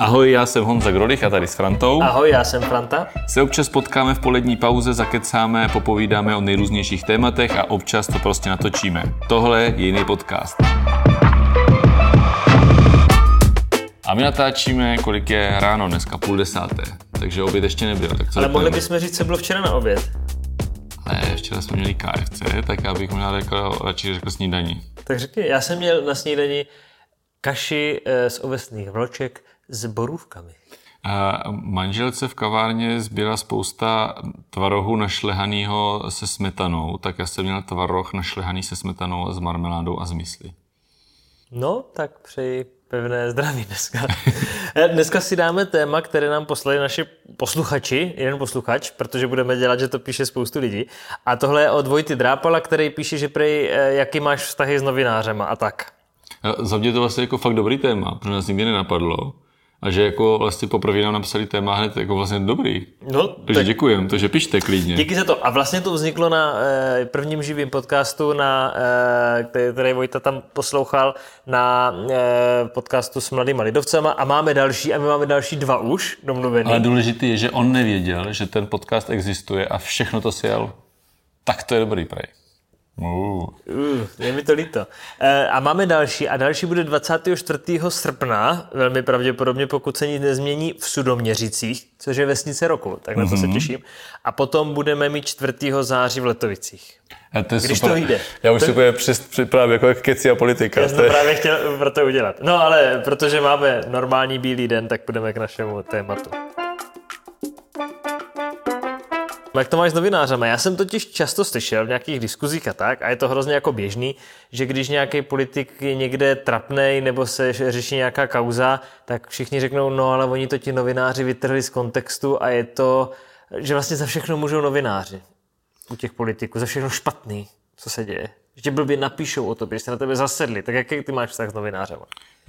Ahoj, já jsem Honza Grolich a tady s Frantou. Ahoj, já jsem Franta. Se občas potkáme v polední pauze, zakecáme, popovídáme o nejrůznějších tématech a občas to prostě natočíme. Tohle je jiný podcast. A my natáčíme, kolik je ráno dneska, půl desáté. Takže oběd ještě nebyl. Tak co Ale mohli bychom říct, co bylo včera na oběd. Ale včera jsme měli KFC, tak já bych možná řekl, radši řekl snídaní. Tak řekni, já jsem měl na snídani kaši eh, z ovesných vloček s borůvkami. A manželce v kavárně zbyla spousta tvarohu našlehanýho se smetanou, tak já jsem měl tvaroh našlehaný se smetanou s marmeládou a s mysli. No, tak přeji pevné zdraví dneska. Eh, dneska si dáme téma, které nám poslali naši posluchači, jeden posluchač, protože budeme dělat, že to píše spoustu lidí. A tohle je od Vojty Drápala, který píše, že prej, eh, jaký máš vztahy s novinářema a tak. A Za mě to vlastně jako fakt dobrý téma, protože nás nikdy nenapadlo. A že jako vlastně poprvé nám napsali téma hned jako vlastně dobrý. No, Takže děkujem, takže pište klidně. Díky za to. A vlastně to vzniklo na eh, prvním živým podcastu, na, eh, který, který Vojta tam poslouchal, na eh, podcastu s mladýma lidovcema a máme další, a my máme další dva už domluvený. Ale důležité je, že on nevěděl, že ten podcast existuje a všechno to si jel. Tak to je dobrý prej. Uh. Uh, je mi to líto. Eh, a máme další a další bude 24. srpna, velmi pravděpodobně, pokud se nic nezmění, v Sudoměřicích, což je vesnice roku, tak na to Mhm. se těším. A potom budeme mít 4. září v Letovicích. A to je Když super. to vyjde. Já už si úplně přes- připravím jako jak keci a politika. Já To jsem to je- právě chtěl pro to udělat. No ale protože máme normální bílý den, tak půjdeme k našemu tématu. Jak to máš s novinářama? Já jsem totiž často slyšel v nějakých diskuzích a tak, a je to hrozně jako běžný, že když nějaký politik je někde trapnej nebo se řeší nějaká kauza, tak všichni řeknou, no ale oni to ti novináři vytrhli z kontextu a je to, že vlastně za všechno můžou novináři u těch politiků, za všechno špatný, co se děje. Že tě blbě napíšou o tobě, že se na tebe zasedli. Tak jaký ty máš vztah s novinářem?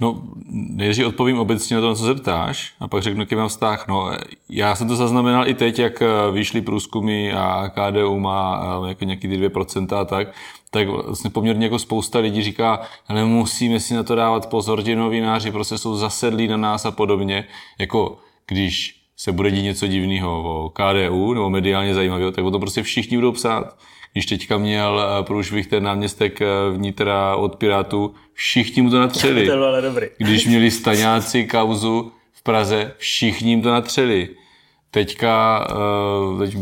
No, nejdřív odpovím obecně na to, na co se ptáš, a pak řeknu, jaký mám vztah. No, já jsem to zaznamenal i teď, jak eh, vyšly průzkumy a KDU má eh, jako nějaký ty 2% a tak, tak vlastně poměrně jako spousta lidí říká, ale musíme si na to dávat pozor, ti novináři prostě jsou zasedlí na nás a podobně. Jako když se bude dít něco divného o KDU nebo mediálně zajímavého, tak o to prostě všichni budou psát. Když teďka měl eh, průšvih ten náměstek eh, vnitra od Pirátů, všichni mu to natřeli. To bylo dobrý. Když měli staňáci kauzu v Praze, všichni jim to natřeli. Teďka, eh, teď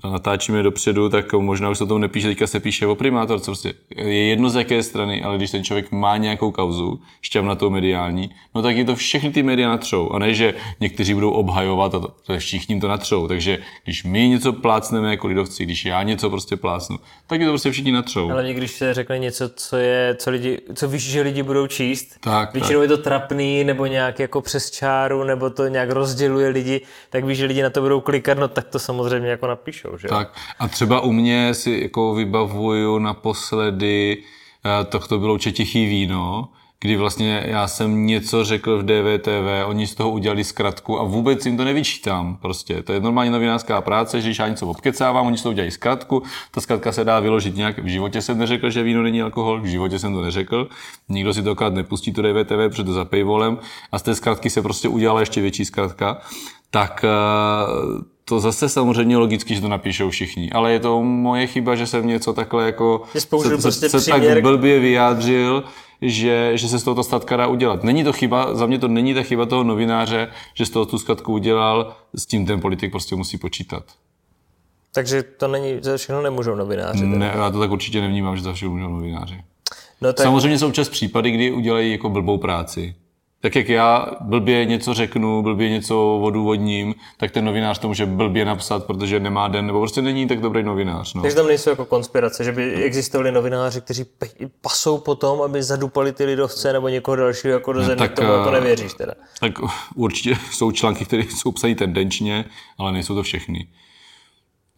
to natáčíme dopředu, tak možná už se o tom nepíše, teďka se píše o primátorce. Prostě je jedno z jaké strany, ale když ten člověk má nějakou kauzu, šťavnatou mediální, no tak je to všechny ty média natřou. A ne, že někteří budou obhajovat a to, to je všichni to natřou. Takže když my něco plácneme jako lidovci, když já něco prostě plácnu, tak je to prostě všichni natřou. Ale když se řekne něco, co, je, co, lidi, co víš, že lidi budou číst, Tak, většinou je to trapný, nebo nějak jako přes čáru, nebo to nějak rozděluje lidi, tak víš, že lidi na to budou klikat, no tak to samozřejmě jako napíšou, že? Tak a třeba u mě si jako vybavuju naposledy, eh, to, to bylo určitě tichý víno, kdy vlastně já jsem něco řekl v DVTV, oni z toho udělali zkratku a vůbec jim to nevyčítám. Prostě to je normální novinářská práce, že když já něco obkecávám, oni z toho udělají zkratku, ta zkratka se dá vyložit nějak. V životě jsem neřekl, že víno není alkohol, v životě jsem to neřekl. Nikdo si to nepustí to DVTV, protože to za paywallem a z té zkratky se prostě udělala ještě větší zkratka. Tak eh, to zase samozřejmě logicky, že to napíšou všichni, ale je to moje chyba, že jsem něco takhle jako použil se, prostě se, se tak blbě vyjádřil, že, že se z toho ta statka dá udělat. Není to chyba, za mě to není ta chyba toho novináře, že z toho tu statku udělal, s tím ten politik prostě musí počítat. Takže to není, za všechno nemůžou novináři. Ne, já to tak určitě nevnímám, že za všechno můžou novináři. No tak, Samozřejmě jsou občas případy, kdy udělají jako blbou práci. Tak jak já blbě něco řeknu, blbě něco odůvodním, tak ten novinář to může blbě napsat, protože nemá den, nebo prostě není tak dobrý novinář. No. takže tam nejsou jako konspirace, že by existovali novináři, kteří pasou potom, aby zadupali ty lidovce nebo někoho dalšího jako do země, tak, tomu jako eh, nevěříš teda. Tak určitě jsou články, které jsou psané tendenčně, ale nejsou to všechny.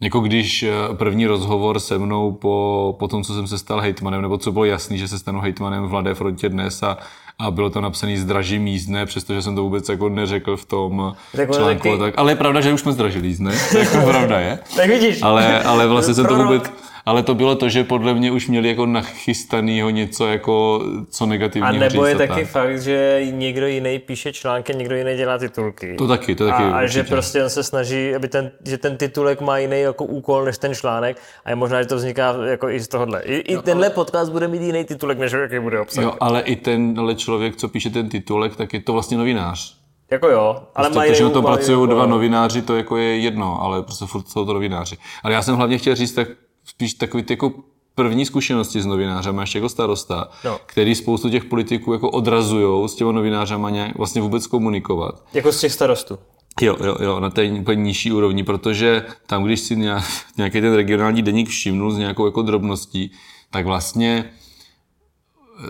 Jako když eh, první rozhovor se mnou po, po tom, co jsem se stal hejtmanem, nebo co bylo jasný, že se stanu hejtmanem v Mladé frontě dnes a, a bylo tam napsaný zdraží jízdné, přestože jsem to vůbec jako neřekl v tom Tak článku. taky- Tak, ale je pravda, že už jsme zdražili jízdné, to jako pravda je. Tak vidíš, Ale, ale vlastně jsem to vůbec, ale to bylo to, že podle mě už měli jako nachystanýho něco jako co negativního A nebo je taky tak. fakt, že někdo jiný píše články, někdo jiný dělá titulky. To taky, to taky. a, a že prostě on se snaží, aby ten, že ten titulek má jiný jako úkol než ten článek a je možná, že to vzniká jako i z tohohle. I, i tenhle podcast bude mít jiný titulek, než jaký bude obsah. Jo, ale i tenhle člověk, co píše ten titulek, tak je to vlastně novinář. Jako jo, ale Prostě mají to, že na tom pracují dva novináři, to jako je jedno, ale prostě furt jsou to novináři. Ale já jsem hlavně chtěl říct tak spíš takový ty jako první zkušenosti s novinářem, ještě jako starosta, No. který spoustu těch politiků jako odrazují s těma novinářama nějak vlastně vůbec komunikovat. Jako z těch starostů. Jo, jo, jo, na té úplně nižší úrovni, protože tam, když si nějak, nějaký ten regionální deník všimnul s nějakou jako drobností, tak vlastně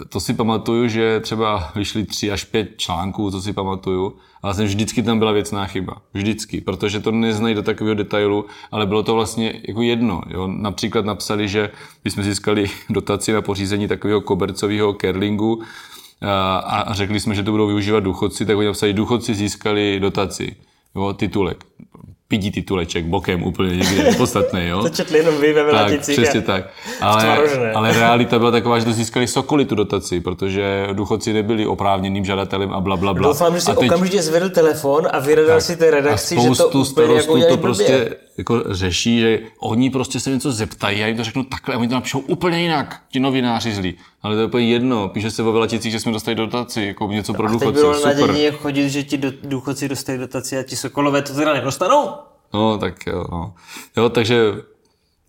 to si pamatuju, že třeba vyšly tři až pět článků, to si pamatuju, ale vlastně vždycky tam byla věcná chyba. Vždycky, protože to neznají do takového detailu, ale bylo to vlastně jako jedno. Jo. Například napsali, že my jsme získali dotaci na pořízení takového kobercového kerlingu a, a řekli jsme, že to budou využívat důchodci, tak oni napsali, důchodci získali dotaci. Jo, titulek. Pidí tituleček bokem úplně někde, nepodstatný, jo. To četli jenom vy ve Tak, Velaticích. přesně tak. Ale, ale realita byla taková, že to získali Sokoli tu dotaci, protože důchodci nebyli oprávněným žadatelem a bla, bla, bla. Doufám, že si a teď- okamžitě zvedl telefon a vyradil si té a redakci, že to úplně jako to prostě jako řeší, že oni prostě se něco zeptají a jim to řeknou takhle a oni to napíšou úplně jinak, ti novináři zlí. Ale to je úplně jedno, píše se o Velaticích, že jsme dostali dotaci, jako něco pro A teď důchodce, bylo na super. dění chodit, že ti do, důchodci dostají dotaci a ti sokolové to teda nedostanou? No, tak jo, no. Jo, takže,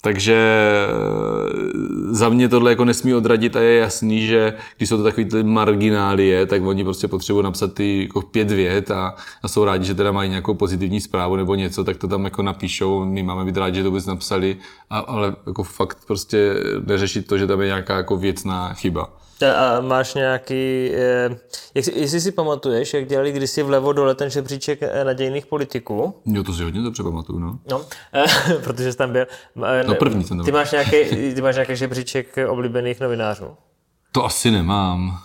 takže eh, za mě tohle jako nesmí odradit a je jasný, že když jsou to takový ty marginálie, tak oni prostě potřebují napsat ty jako pět vět a, a jsou rádi, že teda mají nějakou pozitivní zprávu nebo něco, tak to tam jako napíšou, my máme být rádi, že to vůbec napsali, a, ale jako fakt prostě neřešit to, že tam je nějaká jako věcná chyba. A máš nějaký, eh, jak, jestli si pamatuješ, jak dělali kdysi vlevo dole ten žebříček eh, nadějných politiků, Jo, to si hodně dobře pamatuju, no. no, eh, protože jsi tam byl. No, první jsem ty máš, nějaký, ty máš nějaký žebříček oblíbených novinářů. To asi nemám.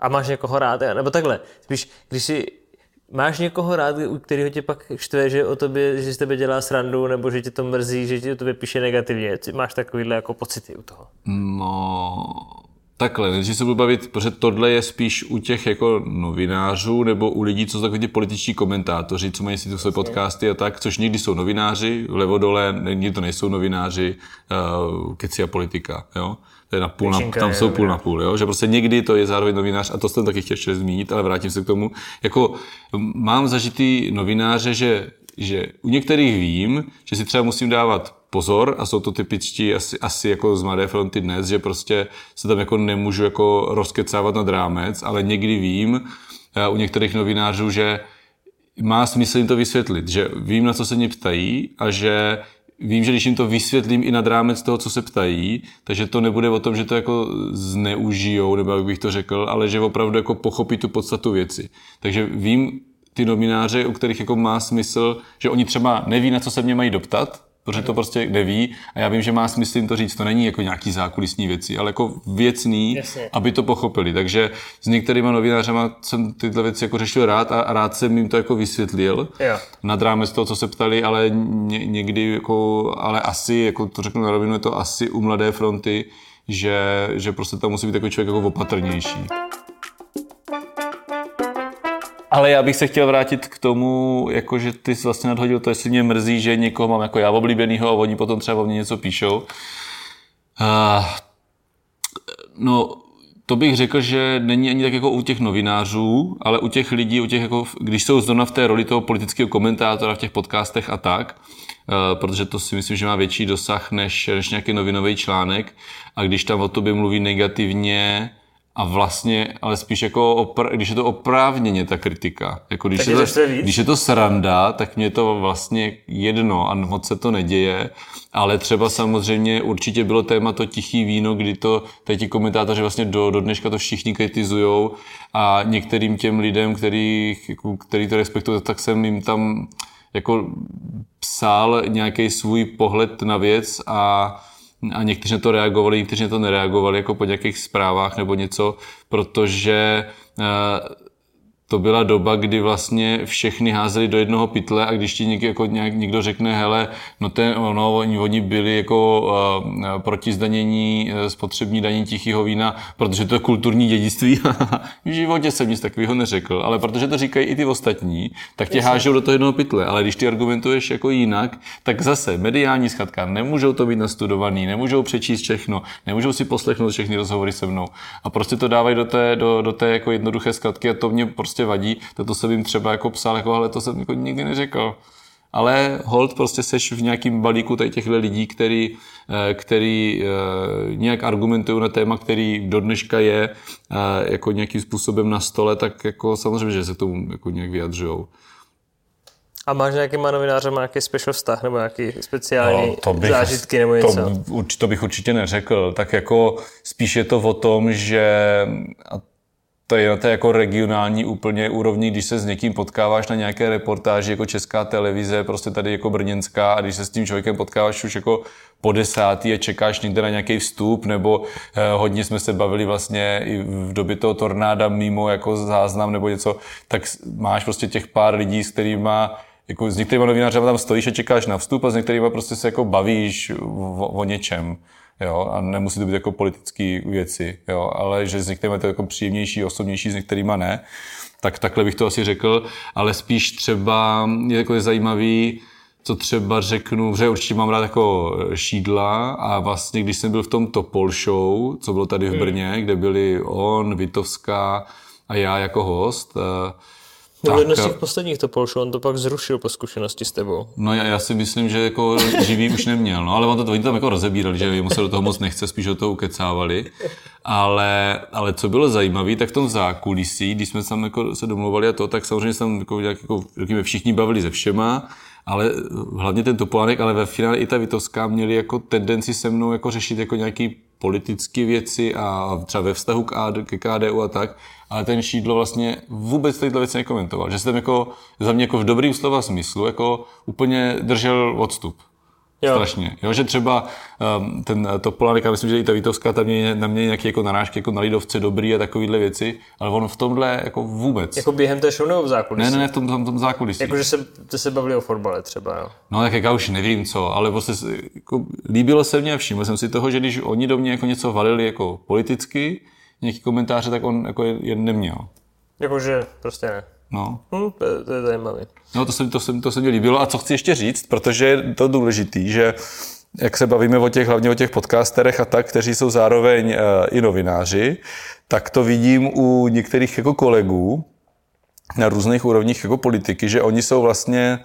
A máš někoho rád, nebo takhle, spíš, když si Máš někoho rád, u kterého tě pak štve, že o tobě, že z tebe dělá srandu, nebo že tě to mrzí, že ti o tobě píše negativně. Ty máš takovýhle jako pocity u toho. No, takhle, než se budu bavit, protože tohle je spíš u těch jako novinářů nebo u lidí, co jsou takový ty političtí komentátoři, co mají si tu své podcasty a tak, což někdy jsou novináři, levo dole, někdy to nejsou novináři, uh, keci a politika, jo. To je na půl, na, tam je jsou půl na půl, jo? že prostě někdy to je zároveň novinář a to jsem taky chtěl ještě zmínit, ale vrátím se k tomu. Jako mám zažitý novináře, že, že u některých vím, že si třeba musím dávat pozor a jsou to typičtí asi, asi jako z Mladé fronty dnes, že prostě se tam jako nemůžu jako rozkecávat nad rámec, ale někdy vím eh, u některých novinářů, že má smysl jim to vysvětlit, že vím, na co se mě ptají a že vím, že když jim to vysvětlím i nad rámec toho, co se ptají, takže to nebude o tom, že to jako zneužijou, nebo jak bych to řekl, ale že opravdu jako pochopí tu podstatu věci. Takže vím ty nomináře, u kterých jako má smysl, že oni třeba neví, na co se mě mají doptat, protože to prostě neví a já vím, že má smysl jim to říct. To není jako nějaký zákulisní věci, ale jako věcný, Jasně. aby to pochopili. Takže s některýma novinářema jsem tyhle věci jako řešil rád a rád jsem jim to jako vysvětlil. Jo. Nad rámec toho, co se ptali, ale ně, někdy jako, ale asi, jako to řeknu na rovinu, je to asi u Mladé fronty, že, že prostě tam musí být takový člověk jako opatrnější. Ale já bych se chtěl vrátit k tomu, jako že ty jsi vlastně nadhodil to, jestli mě mrzí, že někoho mám jako já oblíbenýho a oni potom třeba o mě něco píšou. Uh, no, to bych řekl, že není ani tak jako u těch novinářů, ale u těch lidí, u těch jako, když jsou zrovna v té roli toho politického komentátora v těch podcastech a tak, protože to si myslím, že má větší dosah než, než nějaký novinový článek a když tam o tobě mluví negativně, a vlastně, ale spíš jako, opr- když je to oprávněně ta kritika. Jako když, Tak je to, to když je to sranda, tak mě to vlastně jedno a moc se to neděje, ale třeba samozřejmě určitě bylo téma to tichý víno, kdy to teď ti komentátoři vlastně do, do dneška to všichni kritizujou a některým těm lidem, který, jako, který to respektují, tak jsem jim tam jako psal nějaký svůj pohled na věc a a někteří na to reagovali, někteří na to nereagovali, jako po nějakých zprávách nebo něco, protože eh, to byla doba, kdy vlastně všechny házeli do jednoho pytle a když ti někdo, jako nějak, někdo řekne, hele, no, ten, no oni, oni byli jako uh, proti zdanění uh, spotřební daní tichého vína, protože to je kulturní dědictví. v životě jsem nic takového neřekl, ale protože to říkají i ty ostatní, tak tě hážou do toho jednoho pytle. Ale když ty argumentuješ jako jinak, tak zase mediální schatka, nemůžou to být nastudovaný, nemůžou přečíst všechno, nemůžou si poslechnout všechny rozhovory se mnou. A prostě to dávají do té, do, do té jako jednoduché skratky a to mě prostě vadí. Tak to jsem jim třeba jako psal, jako, ale to jsem jako nikdy neřekl. Ale hold prostě seš v nějakým balíku tady těchto lidí, který, eh, který eh, nějak argumentují na téma, který do dneška je jako nějakým způsobem na stole, tak jako samozřejmě, že se tomu jako nějak vyjadřují. A máš nějakýma novinářem nějaký special vztah nebo nějaký speciální no, to bych, zážitky nebo něco? To, to bych určitě neřekl. Tak jako spíš je to o tom, že a to je na té jako regionální úplně úrovni, když se s někým potkáváš na nějaké reportáži jako česká televize, prostě tady jako brněnská a když se s tím člověkem potkáváš už jako po desátý a čekáš někde na nějaký vstup, nebo eh, hodně jsme se bavili vlastně i v době toho tornáda mimo jako záznam nebo něco, tak máš prostě těch pár lidí, s kterými jako s některými novináři tam stojíš a čekáš na vstup a s některými prostě se jako bavíš o, o něčem. Jo, a nemusí to být jako politické věci, jo, ale že s některými to jako příjemnější, osobnější, s některými ne. Tak takhle bych to asi řekl, ale spíš třeba je jako zajímavý, co třeba řeknu, že určitě mám rád jako šídla a vlastně, když jsem byl v tom Topol Show, co bylo tady v hmm. Brně, kde byli on, Vitovská a já jako host, eh, nebo jedno z těch posledních to polšů, on to pak zrušil po zkušenosti s tebou. No já, já si myslím, že jako živý už neměl, no ale on to, oni to tam jako rozebírali, že mu se do toho moc nechce, spíš do toho ukecávali. Ale, ale co bylo zajímavé, tak v tom zákulisí, když jsme tam jako se domluvali a to, tak samozřejmě se tam jako, nějak, jako, řekněme, všichni bavili se všema, ale hlavně ten Topolánek, ale ve finále i ta Vitovská měli jako tendenci se mnou jako řešit jako nějaký politické věci a třeba ve vztahu k, AD, k KDU a tak, ale ten Šídlo vlastně vůbec tyhle věci nekomentoval. Že se tam jako, za mě jako v dobrým slova smyslu jako úplně držel odstup. Jo. Strašně. Jo, že třeba um, ten Topolánek, já myslím, že i ta Vítovská tam mě, na mě nějaké jako narážky jako na Lidovce dobrý a takovéhle věci, ale on v tomhle jako vůbec. Jako během té show nebo v zákulisí? Ne, ne, ne, v tom, tom, tom zákulisí. Jako, že se, to se bavili o fotbale třeba, jo. No, tak jak já už nevím co, ale prostě jako, líbilo se mně a všiml jsem si toho, že když oni do mě jako něco valili jako politicky, nějaký komentáře, tak on jako je, je neměl. Jakože prostě ne. No. Hm, to, to je zajímavé. No, to se, to, se, to se mi líbilo. A co chci ještě říct, protože je to důležitý, že jak se bavíme o těch, hlavně o těch podcasterech a tak, kteří jsou zároveň uh, i novináři, tak to vidím u některých jako kolegů na různých úrovních jako politiky, že oni jsou vlastně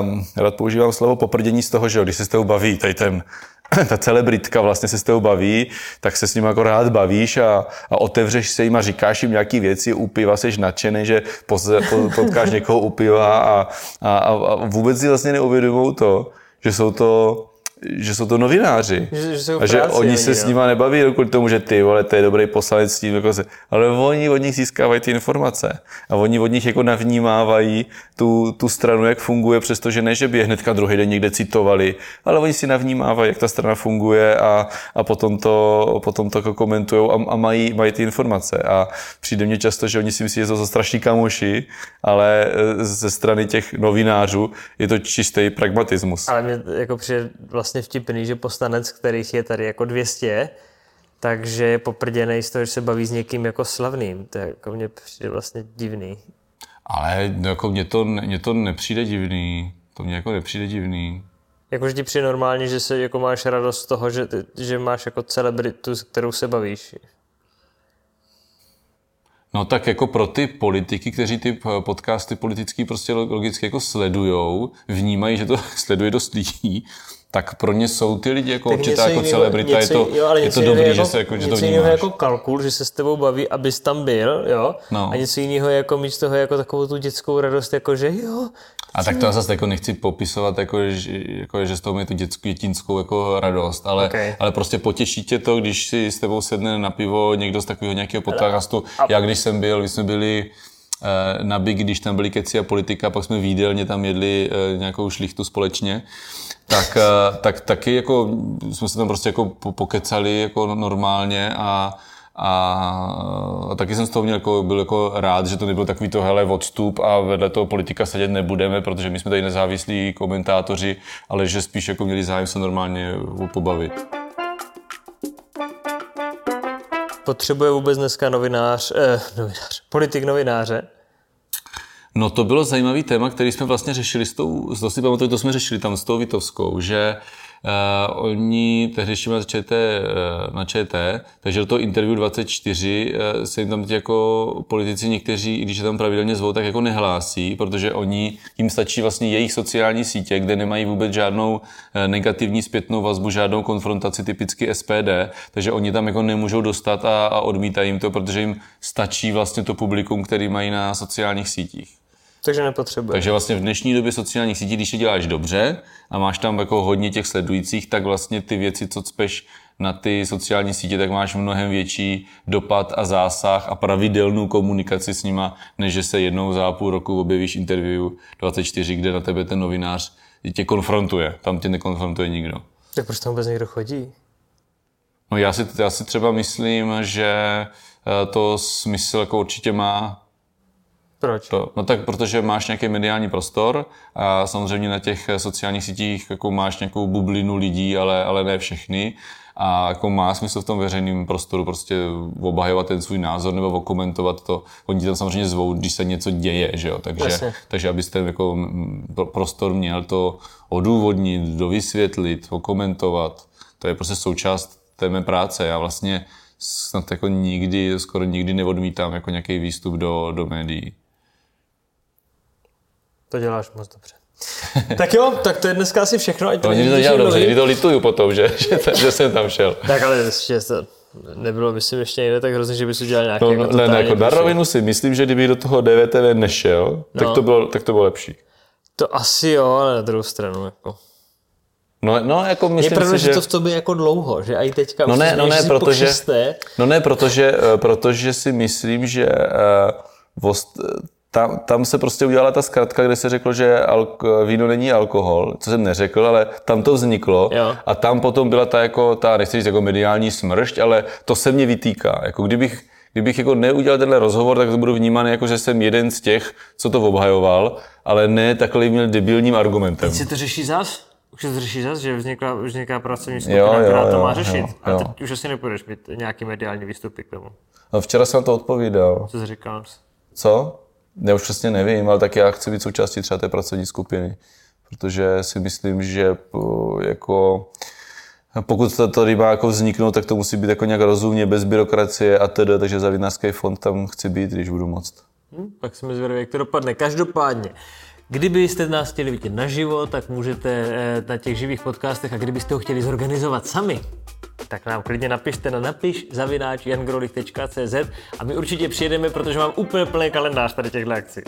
um, rád používám slovo poprdění z toho, že když se s tou baví, tady ten ta celebritka vlastně se s tebou baví, tak se s ním jako rád bavíš a, a otevřeš se jim a říkáš jim nějaký věci, u piva seš nadšený, že poz, potkáš někoho u piva a, a, a vůbec si vlastně neuvědomují to, že jsou to že jsou to novináři. Že, že a že práci, oni se s nima nebaví kvůli tomu, že ty, vole, to je dobrý poslanec s tím, jako se, ale oni od nich získávají ty informace. A oni od nich jako navnímávají tu, tu stranu, jak funguje, přestože ne, že by je hnedka druhý den někde citovali, ale oni si navnímávají, jak ta strana funguje a, a potom to, potom to jako komentují a, a mají, mají ty informace. A přijde mně často, že oni si myslí, že jsou to strašní kamoši, ale e, ze strany těch novinářů je to čistý pragmatismus. Ale mě jako přijde vlastně vlastně vtipný, že poslanec, kterých je tady jako 200, takže je poprděný z toho, že se baví s někým jako slavným. To je jako mně přijde vlastně divný. Ale jako mně to, mně to nepřijde divný. To mně jako nepřijde divný. Jakože ti přijde normálně, že se jako máš radost z toho, že, že máš jako celebritu, s kterou se bavíš. No tak jako pro ty politiky, kteří ty podcasty politický prostě logicky jako sledujou, vnímají, že to sleduje dost lidí, tak pro ně jsou ty lidi jako tak určitá jako jiného, celebrita, něco, je to, jo, ale je to dobrý, jako, že se jako, že to vnímáš. jiného jako kalkul, že se s tebou baví, abys tam byl, jo, no. a něco jiného jako mít z toho jako takovou tu dětskou radost, jako že jo. A tak to já zase jako nechci popisovat, jako, že, jako, že z toho je tu dětskou, dětinskou jako radost, ale, okay. ale prostě potěší tě to, když si s tebou sedne na pivo někdo z takového nějakého podcastu. Já když jsem byl, když jsme byli na Big, když tam byli keci a politika, pak jsme výdelně tam jedli eh, nějakou šlichtu společně tak, eh, tak taky jako jsme se tam prostě jako pokecali jako normálně a, a, a taky jsem z toho měl jako, byl jako rád, že to nebyl takový to hele odstup a vedle toho politika sedět nebudeme, protože my jsme tady nezávislí komentátoři, ale že spíš jako měli zájem se normálně pobavit. Potřebuje vůbec dneska novinář, eh, novinář, politik novináře? No to bylo zajímavý téma, který jsme vlastně řešili s tou, to si pamatuju, to jsme řešili tam s tou Vitovskou, že Uh, oni tehdy ještě na ČT, uh, na ČT, takže do toho interview 24 uh, se jim tam teď jako politici někteří, i když je tam pravidelně zvou, tak jako nehlásí, protože oni, jim stačí vlastně jejich sociální sítě, kde nemají vůbec žádnou uh, negativní zpětnou vazbu, žádnou konfrontaci typicky SPD, takže oni tam jako nemůžou dostat a, a odmítají jim to, protože jim stačí vlastně to publikum, který mají na sociálních sítích. Takže nepotřebuje. Takže vlastně v dnešní době sociálních sítí, když je děláš dobře a máš tam jako hodně těch sledujících, tak vlastně ty věci, co cpeš na ty sociální sítě, tak máš mnohem větší dopad a zásah a pravidelnou komunikaci s nima, než že se jednou za půl roku objevíš interview 24, kde na tebe ten novinář tě konfrontuje. Tam tě nekonfrontuje nikdo. Tak proč tam vůbec někdo chodí? No já si, já si třeba myslím, že eh, to smysl jako určitě má, proč? To, no tak protože máš nějaký mediální prostor a samozřejmě na těch sociálních sítích jako máš nějakou bublinu lidí, ale, ale ne všechny. A jako má smysl v tom veřejném prostoru prostě obhajovat ten svůj názor nebo okomentovat to. Oni tam samozřejmě zvou, když se něco děje, že jo? Takže, takže abyste jako prostor měl to odůvodnit, dovysvětlit, okomentovat. To je prostě součást té mé práce. Já vlastně snad jako nikdy, skoro nikdy neodmítám jako nějaký výstup do, do médií. To děláš moc dobře. tak jo, tak to je dneska asi všechno. Ať to to dělám dobře, to lituju potom, že, že, že jsem tam šel. tak ale ještě to nebylo, myslím, ještě někde tak hrozně, že bys udělal nějaký no, jako ne, ne, jako na rovinu si myslím, že kdyby do toho DVTV nešel, no. tak, to bylo, tak to bylo lepší. To asi jo, ale na druhou stranu. Jako. No, no, jako myslím je pravda, si, že... to v tobě jako dlouho, že i teďka no ne, no ne, protože, no ne, protože, eh, protože si myslím, že uh, vost, tam, tam se prostě udělala ta zkratka, kde se řeklo, že alko, víno není alkohol, co jsem neřekl, ale tam to vzniklo jo. a tam potom byla ta jako, ta, nechci říct jako mediální smršť, ale to se mě vytýká. Jako kdybych, kdybych jako neudělal tenhle rozhovor, tak to budu vnímaný jako, že jsem jeden z těch, co to obhajoval, ale ne měl debilním argumentem. Teď se to řeší zas? Už se to řeší zas, že vznikla, vzniká pracovní skupina, jo, jo, která to má řešit. Jo, jo. A teď už asi nepůjdeš mít nějaký mediální výstupy k tomu. No včera jsem to odpovídal. Co jsi říkal? Co? Já už přesně nevím, ale tak já chci být součástí třeba té pracovní skupiny, protože si myslím, že jako pokud to tady má jako vzniknout, tak to musí být jako nějak rozumně, bez byrokracie a tedy, takže za vinařský fond tam chci být, když budu moct. Hmm, tak jsem zvědavý, jak to dopadne. Každopádně, Kdybyste nás chtěli vidět naživo, tak můžete eh, na těch živých podcastech a kdybyste ho chtěli zorganizovat sami, tak nám klidně napište na napiš zavináč jangrolich.cz a my určitě přijedeme, protože mám úplně plný kalendář tady těchto akcí.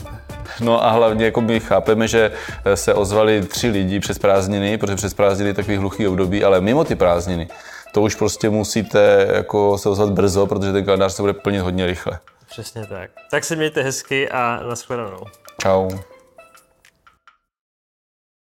No a hlavně jako my chápeme, že eh, se ozvali tři lidi přes prázdniny, protože přes prázdniny takový hluchý období, ale mimo ty prázdniny, to už prostě musíte jako se ozvat brzo, protože ten kalendář se bude plnit hodně rychle. Přesně tak. Tak se mějte hezky a nashledanou. Ciao.